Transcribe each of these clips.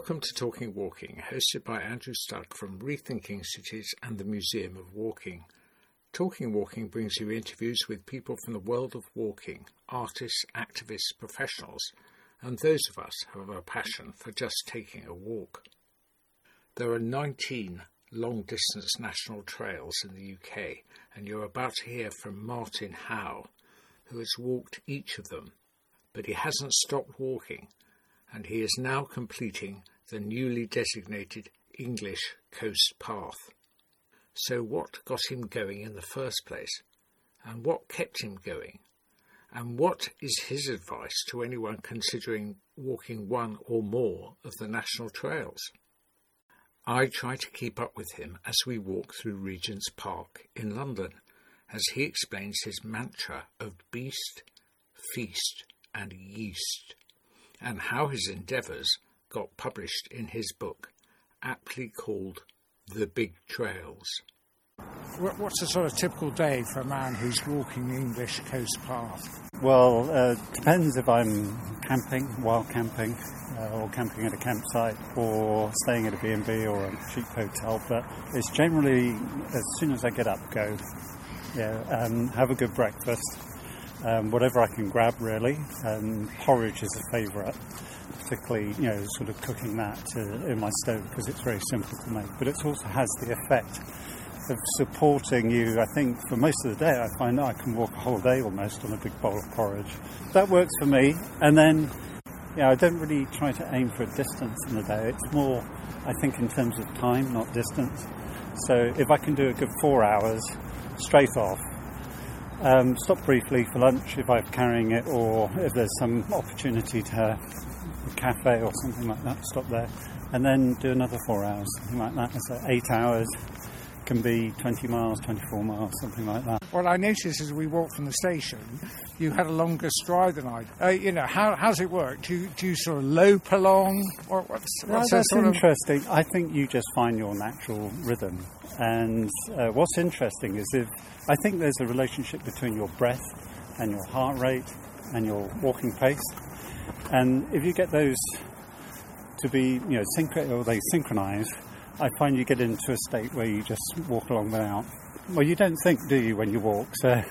Welcome to Talking Walking, hosted by Andrew Stuck from Rethinking Cities and the Museum of Walking. Talking Walking brings you interviews with people from the world of walking, artists, activists, professionals, and those of us who have a passion for just taking a walk. There are 19 long distance national trails in the UK, and you're about to hear from Martyn Howe, who has walked each of them, but he hasn't stopped walking and he is now completing the newly designated English Coast Path. So, what got him going in the first place? And what kept him going? And what is his advice to anyone considering walking one or more of the national trails? I try to keep up with him as we walk through Regent's Park in London, as he explains his mantra of beast, feast, and yeast and how his endeavours got published in his book, aptly called The Big Trails. What's a sort of typical day for a man who's walking the English coast path? Well, uh, depends if I'm camping, wild camping, uh, or camping at a campsite, or staying at a B&B or a cheap hotel. But it's generally as soon as I get up, go. Yeah, um, have a good breakfast, um, whatever I can grab really. Um, porridge is a favourite, particularly you know sort of cooking that in my stove because it's very simple to make. But it also has the effect of supporting you. I think for most of the day, I find I can walk a whole day almost on a big bowl of porridge. That works for me. And then, yeah, I don't really try to aim for a distance in the day. It's more, I think, in terms of time, not distance. So if I can do a good four hours straight off, um, stop briefly for lunch if I'm carrying it, or if there's some opportunity to have a cafe or something like that, stop there, and then do another four hours, something like that. So eight hours can be 20 miles, 24 miles, something like that. What I noticed as we walked from the station, you had a longer stride than I. Uh, you know, how how's it work? Do you, do you sort of lope along? Or what's, what's that's interesting. Of... I think you just find your natural rhythm. And uh, what's interesting is if I think there's a relationship between your breath and your heart rate and your walking pace. And if you get those to be, you know, synch- or they synchronize, I find you get into a state where you just walk along without. Well, you don't think, do you, when you walk? So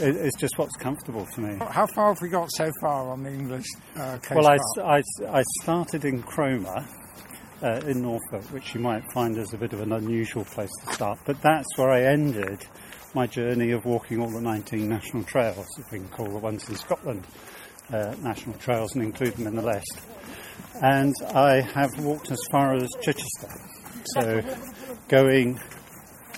it's just what's comfortable for me. How far have we got so far on the English uh, Well, I, I, I, started in Cromer. Uh, in Norfolk, which you might find as a bit of an unusual place to start, but that's where I ended my journey of walking all the 19 national trails, if we can call the ones in Scotland uh, national trails and include them in the list. And I have walked as far as Chichester, so going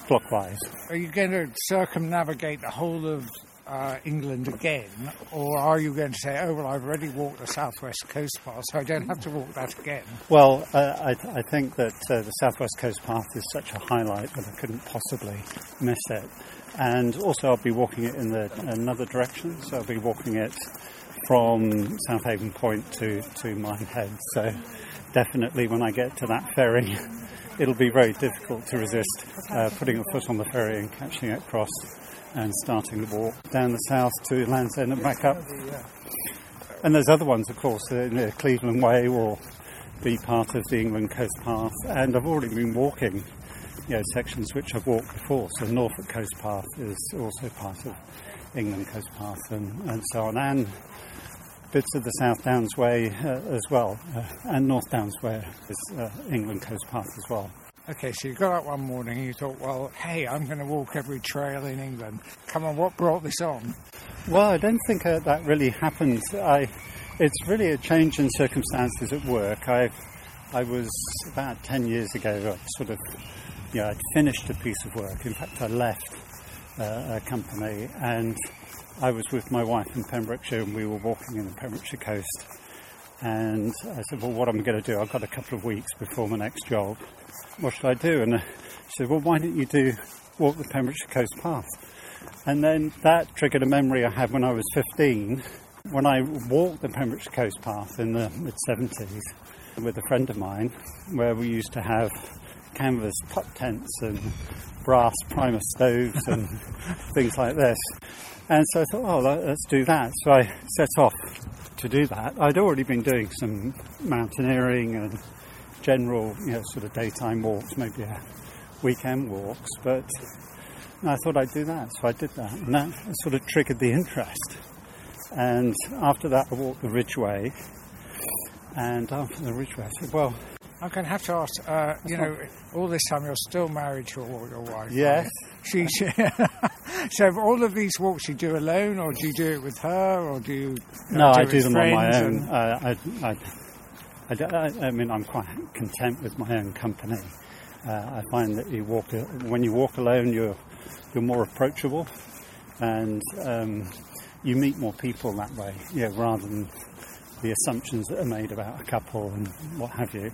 clockwise. Are you going to circumnavigate the whole of uh, England again, or are you going to say, "Oh well, I've already walked the southwest coast path, so I don't have to walk that again"? Well, uh, I, I, think that uh, the southwest coast path is such a highlight that I couldn't possibly miss it. And also, I'll be walking it in the another direction, so I'll be walking it from South Haven Point to to Minehead. So, definitely, when I get to that ferry. It'll be very difficult to resist uh, putting a foot on the ferry and catching it across and starting the walk down the south to Land's End and back up. And there's other ones, of course, in the Cleveland Way will be part of the England Coast Path. And I've already been walking, you know, sections which I've walked before. So Norfolk Coast Path is also part of England Coast Path and, and so on. And bits of the South Downs Way uh, as well, uh, and North Downs Way is uh, England Coast Path as well. Okay, so you got up one morning and you thought, well, hey, I'm going to walk every trail in England. Come on, what brought this on? Well, I don't think uh, that really happened. I, it's really a change in circumstances at work. I, I was about 10 years ago, sort of, you know, I'd finished a piece of work. In fact, I left uh, a company and I was with my wife in Pembrokeshire and we were walking in the Pembrokeshire coast. And I said, well, what am I going to do? I've got a couple of weeks before my next job what should I do? And uh, she said, well, why don't you do walk the Pembrokeshire Coast Path? And then that triggered a memory I had when I was 15, when I walked the Pembrokeshire Coast Path in the mid 70s with a friend of mine, where we used to have canvas putt tents and brass Primus stoves and things like this. And so I thought, oh, let's do that. So I set off to do that. I'd already been doing some mountaineering and general, you know, sort of daytime walks, maybe a weekend walks, but I thought I'd do that, so I did that, and that sort of triggered the interest. And after that, I walked the Ridgeway, and after the Ridgeway, I said, well, I'm going to have to ask, uh, you know, all this time you're still married to your wife. Yes. She, she so all of these walks you do alone, or do you do it with her, or do you? Uh, no, do I do them on my own. Uh, I, I, I- I mean, I'm quite content with my own company. Uh, I find that you walk when you walk alone, you're you're more approachable, and um, you meet more people that way. Yeah, rather than the assumptions that are made about a couple and what have you.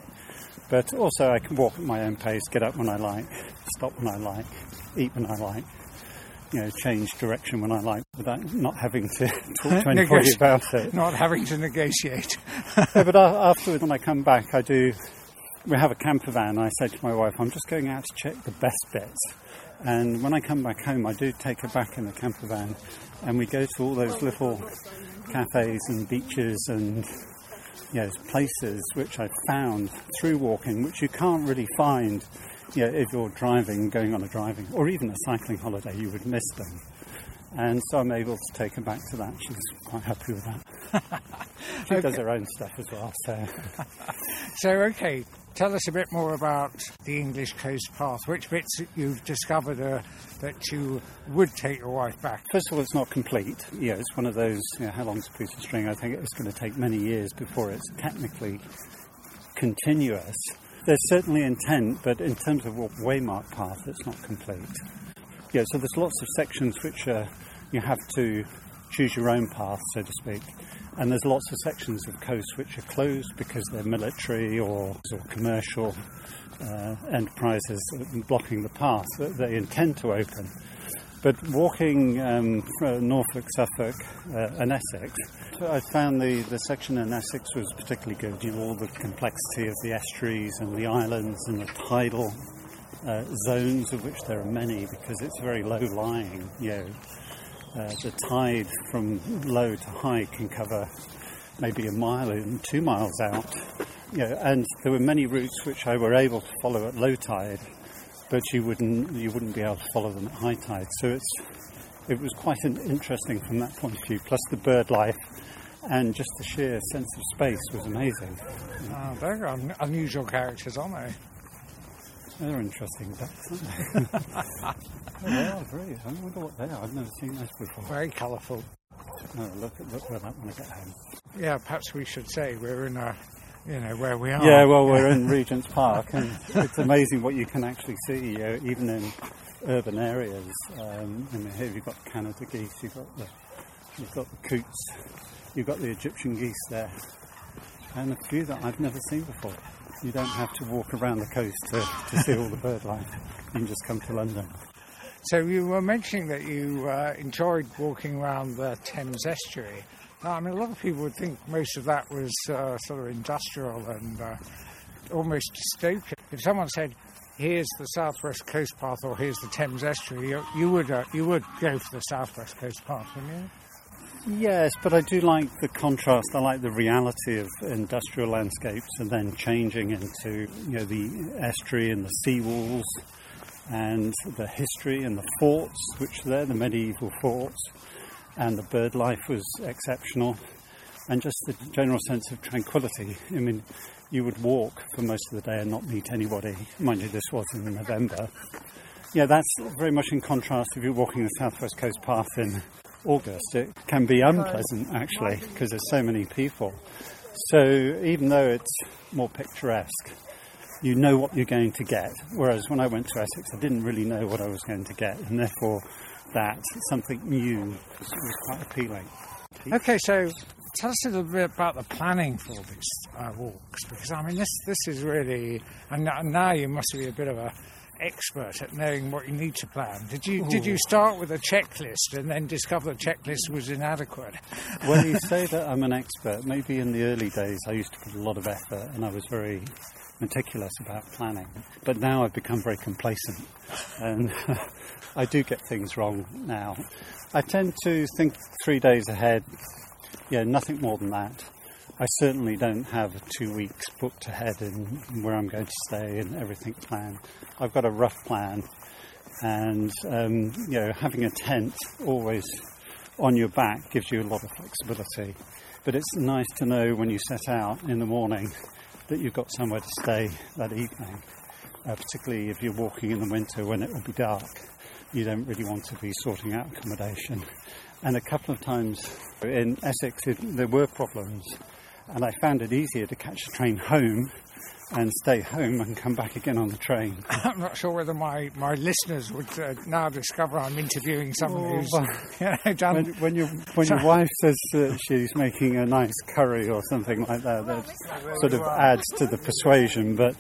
But also, I can walk at my own pace, get up when I like, stop when I like, eat when I like. You know, change direction when I like, without not having to talk to anybody about it. Not having to negotiate. Yeah, but afterwards, when I come back, I do. We have a camper van. And I say to my wife, "I'm just going out to check the best bits." And when I come back home, I do take her back in the camper van, and we go to all those little cafes and beaches and you know, places which I've found through walking, which you can't really find. You know, if you're driving, going on a driving, or even a cycling holiday, you would miss them. And so I'm able to take her back to that. She's quite happy with that. she does her own stuff as well. So So, okay, tell us a bit more about the English Coast Path. Which bits you've discovered uh, that you would take your wife back? first of all, it's not complete. Yeah, it's one of those. You know, how long's a piece of string? I think it's going to take many years before it's technically continuous. There's certainly intent, but in terms of what waymark path, it's not complete. Yeah, so there's lots of sections which uh, you have to choose your own path, so to speak. And there's lots of sections of coast which are closed because they're military or, or commercial uh, enterprises blocking the path that they intend to open. But walking um, Norfolk, Suffolk, uh, and Essex, I found the, the section in Essex was particularly good. You know, all the complexity of the estuaries and the islands and the tidal uh, zones, of which there are many, because it's very low lying. You know, uh, the tide from low to high can cover maybe a mile and two miles out. You know, and there were many routes which I were able to follow at low tide, but you wouldn't you wouldn't be able to follow them at high tide. So it's it was quite an interesting from that point of view. Plus the bird life and just the sheer sense of space was amazing. Uh, they're un- unusual characters, aren't they? They're interesting ducks, aren't they? oh, they are great. I wonder what they are. I've never seen those before. Very colourful. Oh, look, look where that when I get home. Yeah, perhaps we should say we're in a, you know, where we are. Yeah, well, we're in Regent's Park, and it's amazing what you can actually see, uh, even in urban areas. Um, I mean, here you've got Canada geese, you've got the you've got the coots, you've got the Egyptian geese there, and a few that I've never seen before. You don't have to walk around the coast to, to see all the bird life. You can just come to London. So you were mentioning that you uh, enjoyed walking around the Thames estuary. Now, I mean, a lot of people would think most of that was uh, sort of industrial and uh, almost dystopian. If someone said, "Here's the Southwest Coast Path" or "Here's the Thames estuary," you, you would uh, you would go for the Southwest Coast Path, wouldn't you? Yes, but I do like the contrast. I like the reality of industrial landscapes and then changing into you know the estuary and the seawalls and the history and the forts, which are there, the medieval forts, and the bird life was exceptional, and just the general sense of tranquility. I mean, you would walk for most of the day and not meet anybody. Mind you, this was in November. Yeah, that's very much in contrast if you're walking the Southwest Coast Path in August. It can be unpleasant actually because there's so many people. So even though it's more picturesque, you know what you're going to get. Whereas when I went to Essex, I didn't really know what I was going to get, and therefore that something new was, quite appealing. Okay, so tell us a little bit about the planning for these uh, walks, because I mean, this this is really, and now you must be a bit of a expert at knowing what you need to plan. Did you did you start with a checklist and then discover the checklist was inadequate? Well, you say that I'm an expert. Maybe in the early days I used to put a lot of effort and I was very meticulous about planning. But now I've become very complacent and I do get things wrong now. I tend to think three days ahead, yeah, nothing more than that. I certainly don't have two weeks booked ahead and where I'm going to stay and everything planned. I've got a rough plan, and um, you know, having a tent always on your back gives you a lot of flexibility. But it's nice to know when you set out in the morning that you've got somewhere to stay that evening, uh, particularly if you're walking in the winter when it will be dark. You don't really want to be sorting out accommodation. And a couple of times in Essex, it, there were problems, and I found it easier to catch the train home and stay home and come back again on the train. I'm not sure whether my, my listeners would uh, now discover I'm interviewing someone oh, who's you know, done. When, when, your, when your wife says that she's making a nice curry or something like that, that sort of adds to the persuasion. But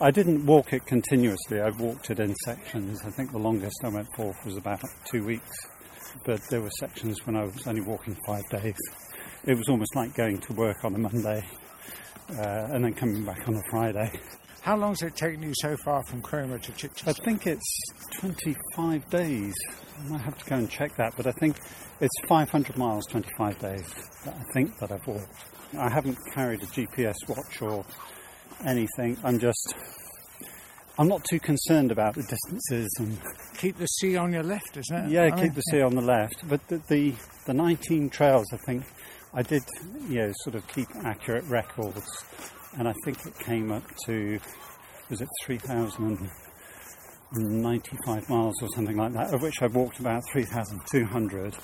I didn't walk it continuously, I walked it in sections. I think the longest I went for was about two weeks. But there were sections when I was only walking five days. It was almost like going to work on a Monday uh, and then coming back on a Friday. How long has it taken you so far from Cromer to Chichester? I think it's 25 days. I might have to go and check that, but I think it's 500 miles, 25 days. I think that I've walked. I haven't carried a GPS watch or anything. I'm just, I'm not too concerned about the distances and keep the sea on your left, isn't it? Yeah, I keep mean, the sea on the left. But the, the the 19 trails, I think, I did, you know, sort of keep accurate records, and I think it came up to was it 3,095 miles or something like that, of which I walked about 3,200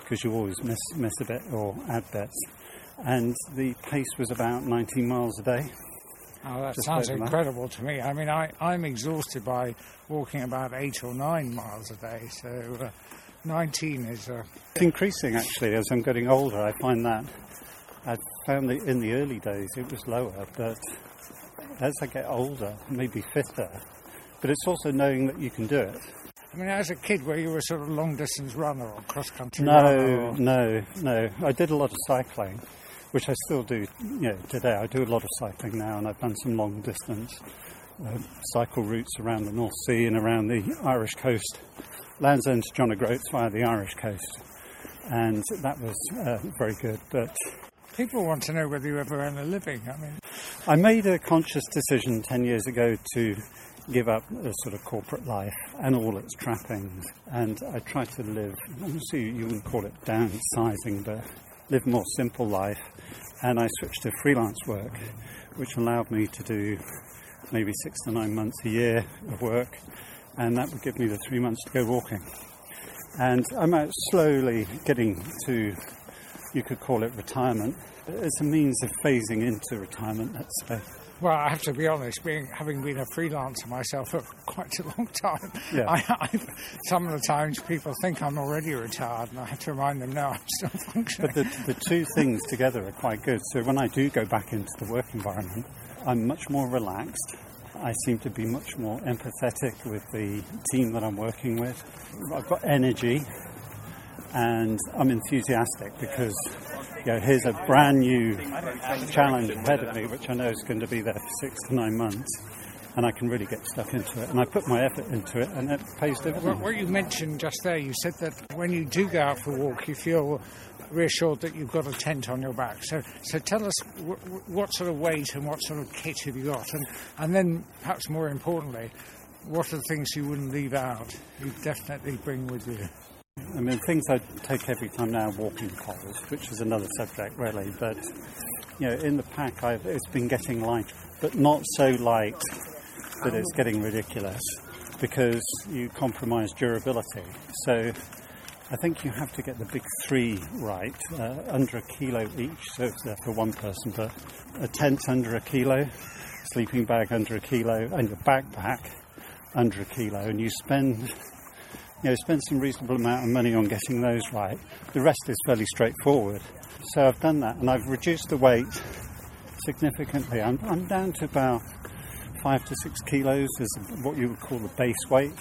because you always miss miss a bit or add bits, and the pace was about 19 miles a day. Oh, that sounds incredible to me. I mean, I, I'm exhausted by walking about eight or nine miles a day, so uh, 19 is. Uh... It's increasing actually as I'm getting older. I find that I found that in the early days it was lower, but as I get older, maybe fitter. But it's also knowing that you can do it. I mean, as a kid, were you a sort of long distance runner or cross country no. No, no. I did a lot of cycling, which I still do. You know, today I do a lot of cycling now, and I've done some long distance uh, cycle routes around the North Sea and around the Irish coast Land's End to John O'Groats via the Irish coast, and that was uh, very good. But people want to know whether you ever earn a living. I mean, I made a conscious decision ten years ago to give up a sort of corporate life and all its trappings, and I try to live. Obviously, you wouldn't call it downsizing, but live more simple life. And I switched to freelance work, which allowed me to do maybe six to nine months a year of work and that would give me the three months to go walking. And I'm out slowly getting to, you could call it retirement. It's a means of phasing into retirement, let's say. Uh, well, I have to be honest, being having been a freelancer myself for quite a long time, yeah. I, I, some of the times people think I'm already retired, and I have to remind them, no, I'm still functioning. But the, the two things together are quite good. So when I do go back into the work environment, I'm much more relaxed I seem to be much more empathetic with the team that I'm working with. I've got energy and I'm enthusiastic because you know, here's a brand new challenge ahead of me, which I know is going to be there for six to nine months. And I can really get stuck into it, and I put my effort into it, and it pays dividends. What you mentioned just there, you said that when you do go out for a walk, you feel reassured that you've got a tent on your back. So, so tell us w- w- what sort of weight and what sort of kit have you got, and and then perhaps more importantly, what are the things you wouldn't leave out? You'd definitely bring with you. I mean, things I take every time now, walking poles, which is another subject really. But you know, in the pack, I've, it's been getting light, but not so light that it's getting ridiculous because you compromise durability. So I think you have to get the big three right, uh, under a kilo each, so it's there for one person, but a tent under a kilo, sleeping bag under a kilo, and your backpack under a kilo, and you spend you know, spend some reasonable amount of money on getting those right. The rest is fairly straightforward. So I've done that, and I've reduced the weight significantly. I'm, I'm down to about five to six kilos is what you would call the base weight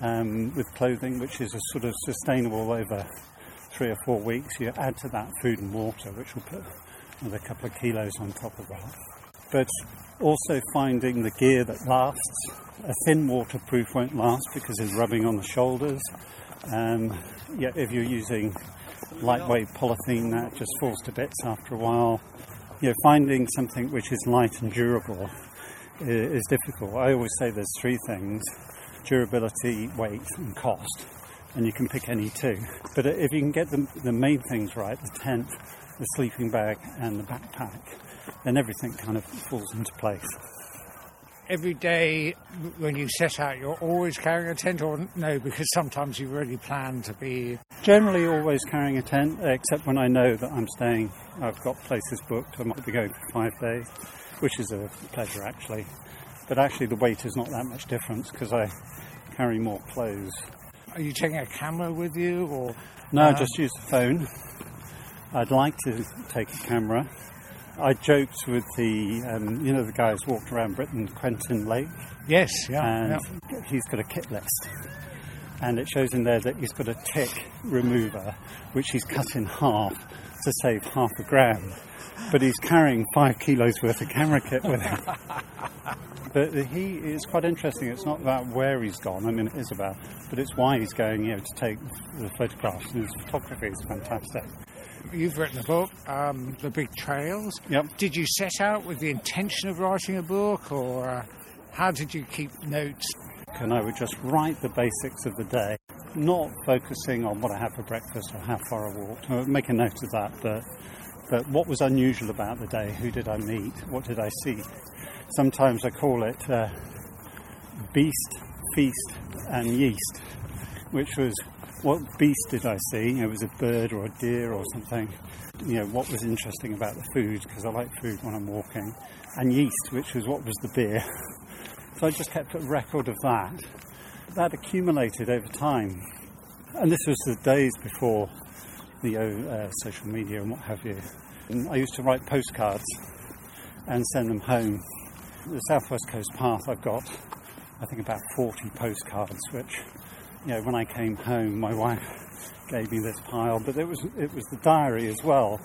um, with clothing, which is a sort of sustainable over three or four weeks. You add to that food and water, which will put another couple of kilos on top of that. But also finding the gear that lasts. A thin waterproof won't last because it's rubbing on the shoulders. Um, yeah, if you're using lightweight polythene that just falls to bits after a while. You know, finding something which is light and durable is, is difficult. I always say there's three things durability, weight, and cost, and you can pick any two. But if you can get the, the main things right the tent, the sleeping bag, and the backpack then everything kind of falls into place. Every day when you set out, you're always carrying a tent, or no, because sometimes you really plan to be. Generally, always carrying a tent, except when I know that I'm staying, I've got places booked, I might be going for five days, which is a pleasure actually. But actually, the weight is not that much difference because I carry more clothes. Are you taking a camera with you, or no? Uh, just use the phone. I'd like to take a camera. I joked with the, um, you know, the guys walked around Britain, Quintin Lake. Yes, yeah. And yeah. he's got a kit list. And it shows in there that he's got a tick remover, which he's cut in half to save half a gram. But he's carrying five kilos worth of camera kit with him. but he is quite interesting. It's not about where he's gone, I mean, it is about, but it's why he's going, you know, to take the photographs. And his photography is fantastic you've written a book, um, The Big Trails. Yep. Did you set out with the intention of writing a book, or uh, how did you keep notes? And I would just write the basics of the day, not focusing on what I had for breakfast or how far I walked. I would make a note of that, but, but what was unusual about the day? Who did I meet? What did I see? Sometimes I call it uh, beast, feast, and yeast, which was what beast did I see? it was a bird or a deer or something. You know, what was interesting about the food, because I like food when I'm walking. And yeast, which was what was the beer. So I just kept a record of that. That accumulated over time. And this was the days before the uh, social media and what have you. And I used to write postcards and send them home. The Southwest Coast Path, I've got, I think, about 40 postcards, which you know, when I came home, my wife gave me this pile, but it was it was the diary as well,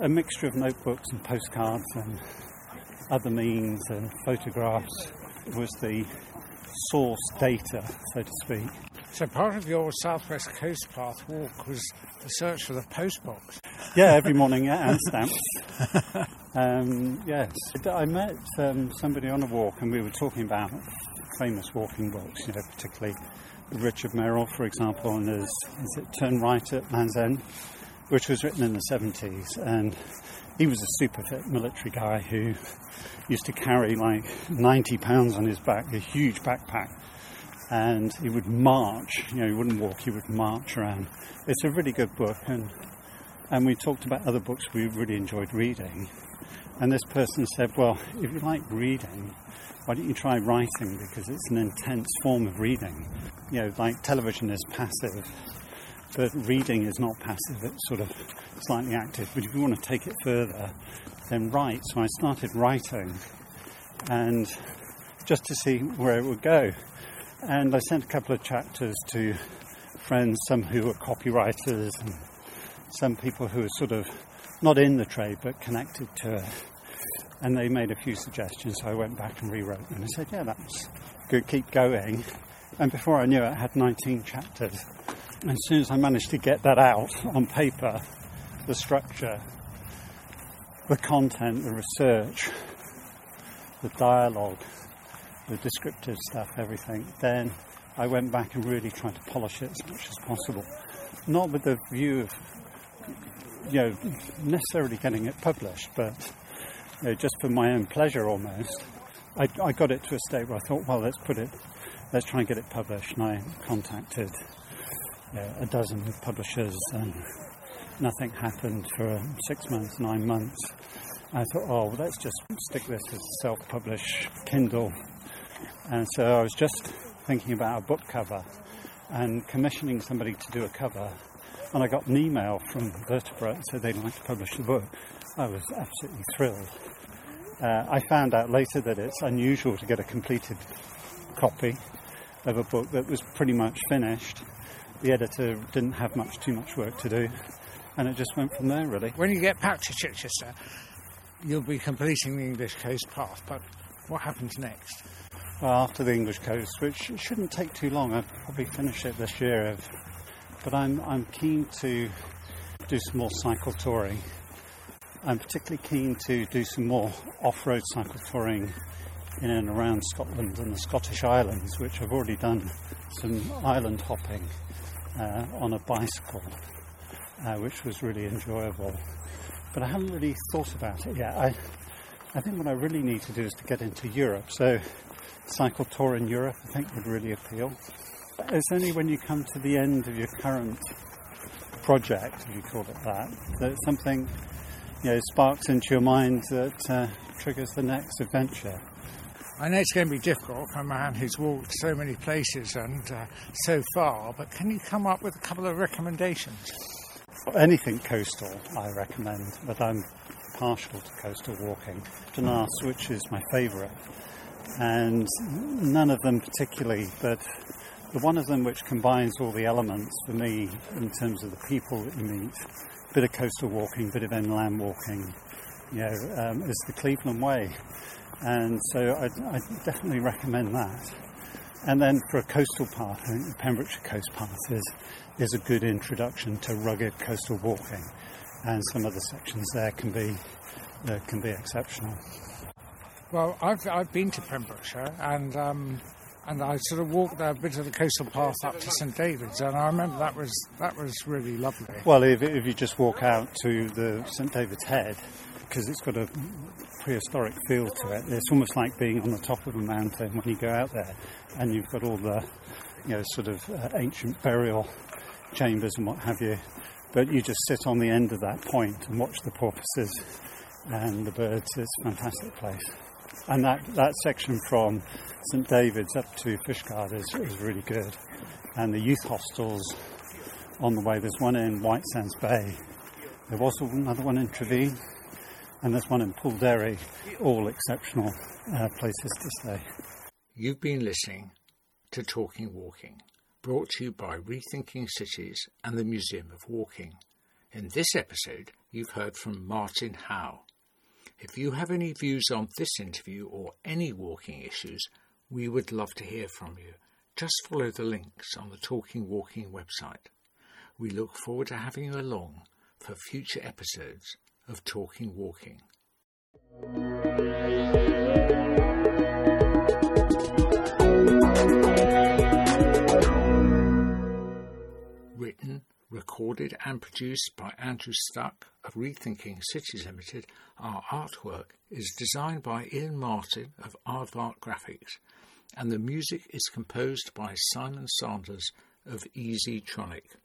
a mixture of notebooks and postcards and other means and photographs was the source data, so to speak. So part of your Southwest Coast Path walk was the search for the postbox. Yeah, every morning, yeah, and stamps. um, yes, I met um, somebody on a walk, and we were talking about famous walking books, you know, particularly Richard Merrill, for example, and his is it Turn Right at Land's End, which was written in the 70s. And he was a super fit military guy who used to carry like 90 pounds on his back, a huge backpack. And he would march, you know, he wouldn't walk, he would march around. It's a really good book, and, and we talked about other books we really enjoyed reading. And this person said, Well, if you like reading, why don't you try writing because it's an intense form of reading. You know, like television is passive, but reading is not passive, it's sort of slightly active. But if you want to take it further, then write. So I started writing and just to see where it would go. And I sent a couple of chapters to friends, some who were copywriters and some people who were sort of not in the trade but connected to it and they made a few suggestions. So I went back and rewrote them. and said, "Yeah, that's good. Keep going." And before I knew it, I had 19 chapters. And as soon as I managed to get that out on paper, the structure, the content, the research, the dialogue, the descriptive stuff, everything, then I went back and really tried to polish it as much as possible. Not with the view of, you know, necessarily getting it published, but you know, just for my own pleasure almost. I, I, got it to a state where I thought, well, let's put it, let's try and get it published. And I contacted know, a dozen publishers, and nothing happened for six months, nine months. I thought, oh, well, let's just stick this as self-published Kindle. And so I was just thinking about a book cover and commissioning somebody to do a cover. And I got an email from Vertebrate said they'd like to publish the book. I was absolutely thrilled. Uh, I found out later that it's unusual to get a completed copy of a book that was pretty much finished. The editor didn't have much too much work to do, and it just went from there really. When you get back to Chichester, you'll be completing the English coast path, but what happens next? Well, after the English coast, which shouldn't take too long, I'll probably finish it this year. But I'm I'm keen to do some more cycle touring. I'm particularly keen to do some more off road cycle touring in and around Scotland and the Scottish Islands, which I've already done some island hopping uh, on a bicycle, uh, which was really enjoyable. But I haven't really thought about it yet. I, I think what I really need to do is to get into Europe. So, cycle tour in Europe, I think, would really appeal. It's only when you come to the end of your current project, if you call it that, that something you know, sparks into your mind that uh, triggers the next adventure. I know it's going to be difficult for a man who's walked so many places and uh, so far, but can you come up with a couple of recommendations? Anything coastal, I recommend, but I'm partial to coastal walking. Ask which is my favourite, and none of them particularly, but the one of them which combines all the elements for me in terms of the people that you meet, a bit of coastal walking, a bit of inland walking, you know, um, is the Cleveland Way. And so I, I, definitely recommend that. And then for a coastal path, I think the Pembrokeshire Coast Path is, is a good introduction to rugged coastal walking. And some of the sections there can be, uh, can be exceptional. Well, I've, I've been to Pembrokeshire and um, and I sort of walked a bit of the coastal path up to St David's, and I remember that was that was really lovely. Well, if, if you just walk out to the St David's Head, because it's got a prehistoric feel to it, it's almost like being on the top of a mountain when you go out there, and you've got all the you know sort of uh, ancient burial chambers and what have you. But you just sit on the end of that point and watch the porpoises and the birds. It's a fantastic place. And that, that section from St David's up to Fishguard is, is really good. And the youth hostels on the way, there's one in White Sands Bay, there was another one in Trevine, and there's one in Pwll Deri, all exceptional uh, places to stay. You've been listening to Talking Walking, brought to you by Rethinking Cities and the Museum of Walking. In this episode, you've heard from Martyn Howe. If you have any views on this interview or any walking issues, we would love to hear from you. Just follow the links on the Talking Walking website. We look forward to having you along for future episodes of Talking Walking. Written recorded and produced by Andrew Stuck of Rethinking Cities Limited, our artwork is designed by Ian Martin of Aardvark Graphics, and the music is composed by Simon Sanders of Easytronic.